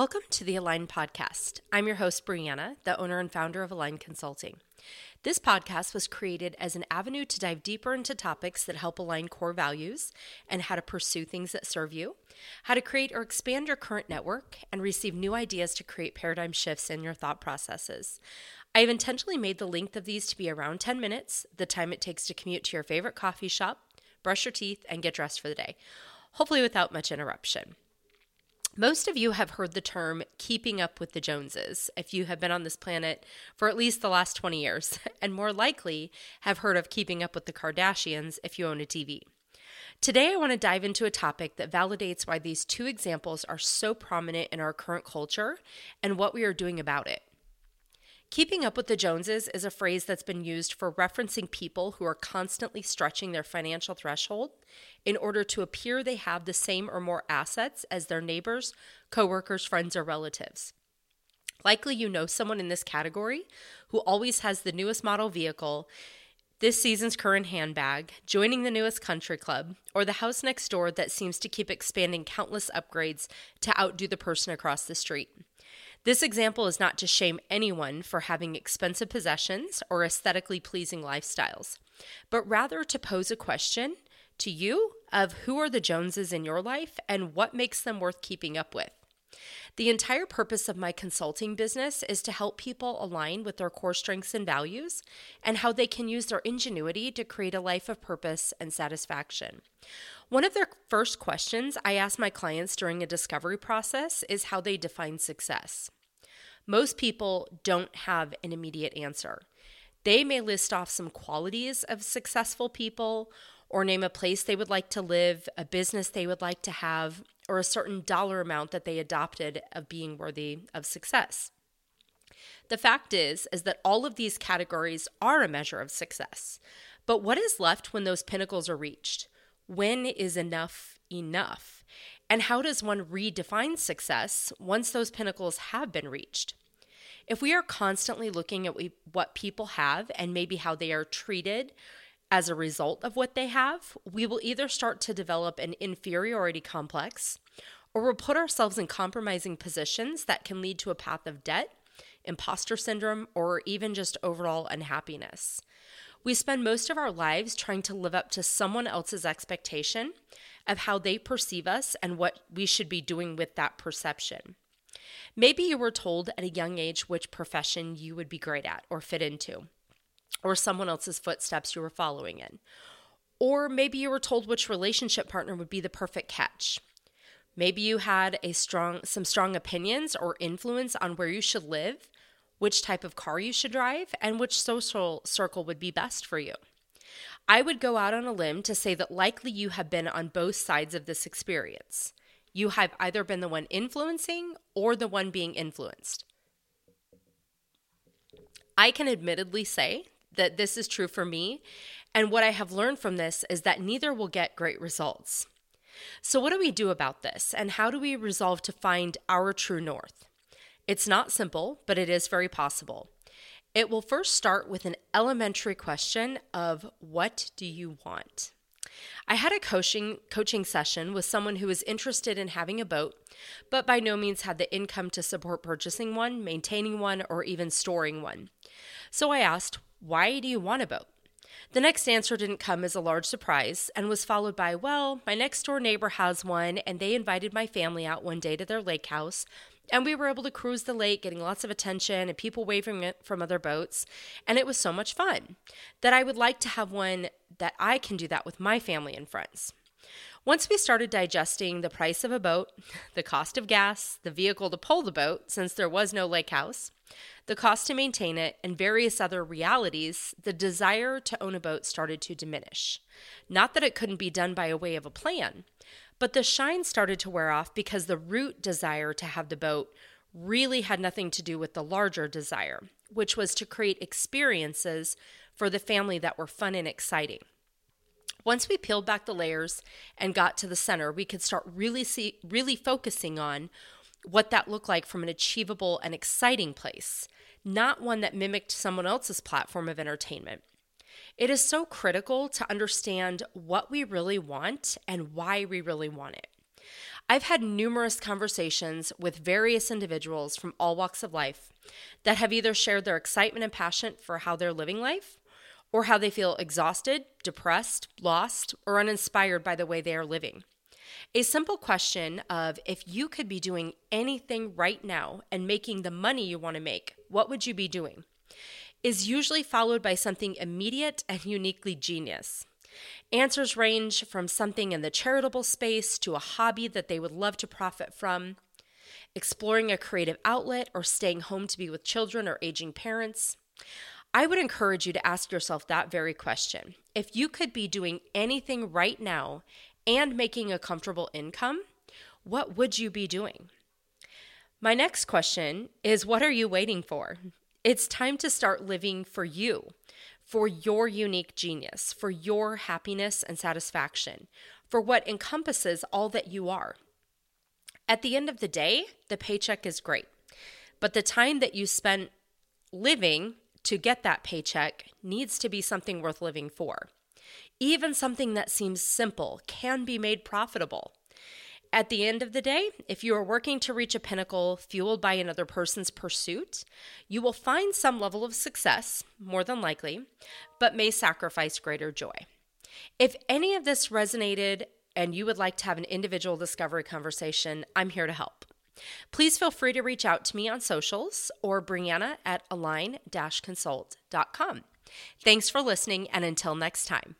Welcome to the Align Podcast. I'm your host, Brianna, the owner and founder of Align Consulting. This podcast was created as an avenue to dive deeper into topics that help align core values and how to pursue things that serve you, how to create or expand your current network, and receive new ideas to create paradigm shifts in your thought processes. I have intentionally made the length of these to be around 10 minutes, the time it takes to commute to your favorite coffee shop, brush your teeth, and get dressed for the day, hopefully without much interruption. Most of you have heard the term keeping up with the Joneses if you have been on this planet for at least the last 20 years, and more likely have heard of keeping up with the Kardashians if you own a TV. Today, I want to dive into a topic that validates why these two examples are so prominent in our current culture and what we are doing about it. Keeping up with the Joneses is a phrase that's been used for referencing people who are constantly stretching their financial threshold in order to appear they have the same or more assets as their neighbors, coworkers, friends, or relatives. Likely you know someone in this category who always has the newest model vehicle, this season's current handbag, joining the newest country club, or the house next door that seems to keep expanding countless upgrades to outdo the person across the street. This example is not to shame anyone for having expensive possessions or aesthetically pleasing lifestyles, but rather to pose a question to you of who are the Joneses in your life and what makes them worth keeping up with. The entire purpose of my consulting business is to help people align with their core strengths and values and how they can use their ingenuity to create a life of purpose and satisfaction. One of their first questions I ask my clients during a discovery process is how they define success. Most people don't have an immediate answer. They may list off some qualities of successful people or name a place they would like to live, a business they would like to have, or a certain dollar amount that they adopted of being worthy of success. The fact is is that all of these categories are a measure of success. But what is left when those pinnacles are reached? When is enough enough? And how does one redefine success once those pinnacles have been reached? If we are constantly looking at what people have and maybe how they are treated as a result of what they have, we will either start to develop an inferiority complex or we'll put ourselves in compromising positions that can lead to a path of debt, imposter syndrome, or even just overall unhappiness. We spend most of our lives trying to live up to someone else's expectation of how they perceive us and what we should be doing with that perception. Maybe you were told at a young age which profession you would be great at or fit into or someone else's footsteps you were following in. Or maybe you were told which relationship partner would be the perfect catch. Maybe you had a strong some strong opinions or influence on where you should live, which type of car you should drive, and which social circle would be best for you. I would go out on a limb to say that likely you have been on both sides of this experience. You have either been the one influencing or the one being influenced. I can admittedly say that this is true for me. And what I have learned from this is that neither will get great results. So, what do we do about this? And how do we resolve to find our true north? It's not simple, but it is very possible. It will first start with an elementary question of what do you want? I had a coaching coaching session with someone who was interested in having a boat, but by no means had the income to support purchasing one, maintaining one, or even storing one. So I asked, why do you want a boat? The next answer didn't come as a large surprise and was followed by, Well, my next door neighbor has one, and they invited my family out one day to their lake house. And we were able to cruise the lake, getting lots of attention and people waving it from other boats. And it was so much fun that I would like to have one that I can do that with my family and friends. Once we started digesting the price of a boat, the cost of gas, the vehicle to pull the boat, since there was no lake house, the cost to maintain it, and various other realities, the desire to own a boat started to diminish. Not that it couldn't be done by a way of a plan, but the shine started to wear off because the root desire to have the boat really had nothing to do with the larger desire, which was to create experiences for the family that were fun and exciting. Once we peeled back the layers and got to the center, we could start really see really focusing on what that looked like from an achievable and exciting place, not one that mimicked someone else's platform of entertainment. It is so critical to understand what we really want and why we really want it. I've had numerous conversations with various individuals from all walks of life that have either shared their excitement and passion for how they're living life or how they feel exhausted, depressed, lost, or uninspired by the way they are living. A simple question of if you could be doing anything right now and making the money you want to make, what would you be doing? is usually followed by something immediate and uniquely genius. Answers range from something in the charitable space to a hobby that they would love to profit from, exploring a creative outlet, or staying home to be with children or aging parents. I would encourage you to ask yourself that very question. If you could be doing anything right now and making a comfortable income, what would you be doing? My next question is What are you waiting for? It's time to start living for you, for your unique genius, for your happiness and satisfaction, for what encompasses all that you are. At the end of the day, the paycheck is great, but the time that you spent living to get that paycheck needs to be something worth living for. Even something that seems simple can be made profitable. At the end of the day, if you are working to reach a pinnacle fueled by another person's pursuit, you will find some level of success, more than likely, but may sacrifice greater joy. If any of this resonated and you would like to have an individual discovery conversation, I'm here to help. Please feel free to reach out to me on socials or Brianna at align consult.com. Thanks for listening, and until next time.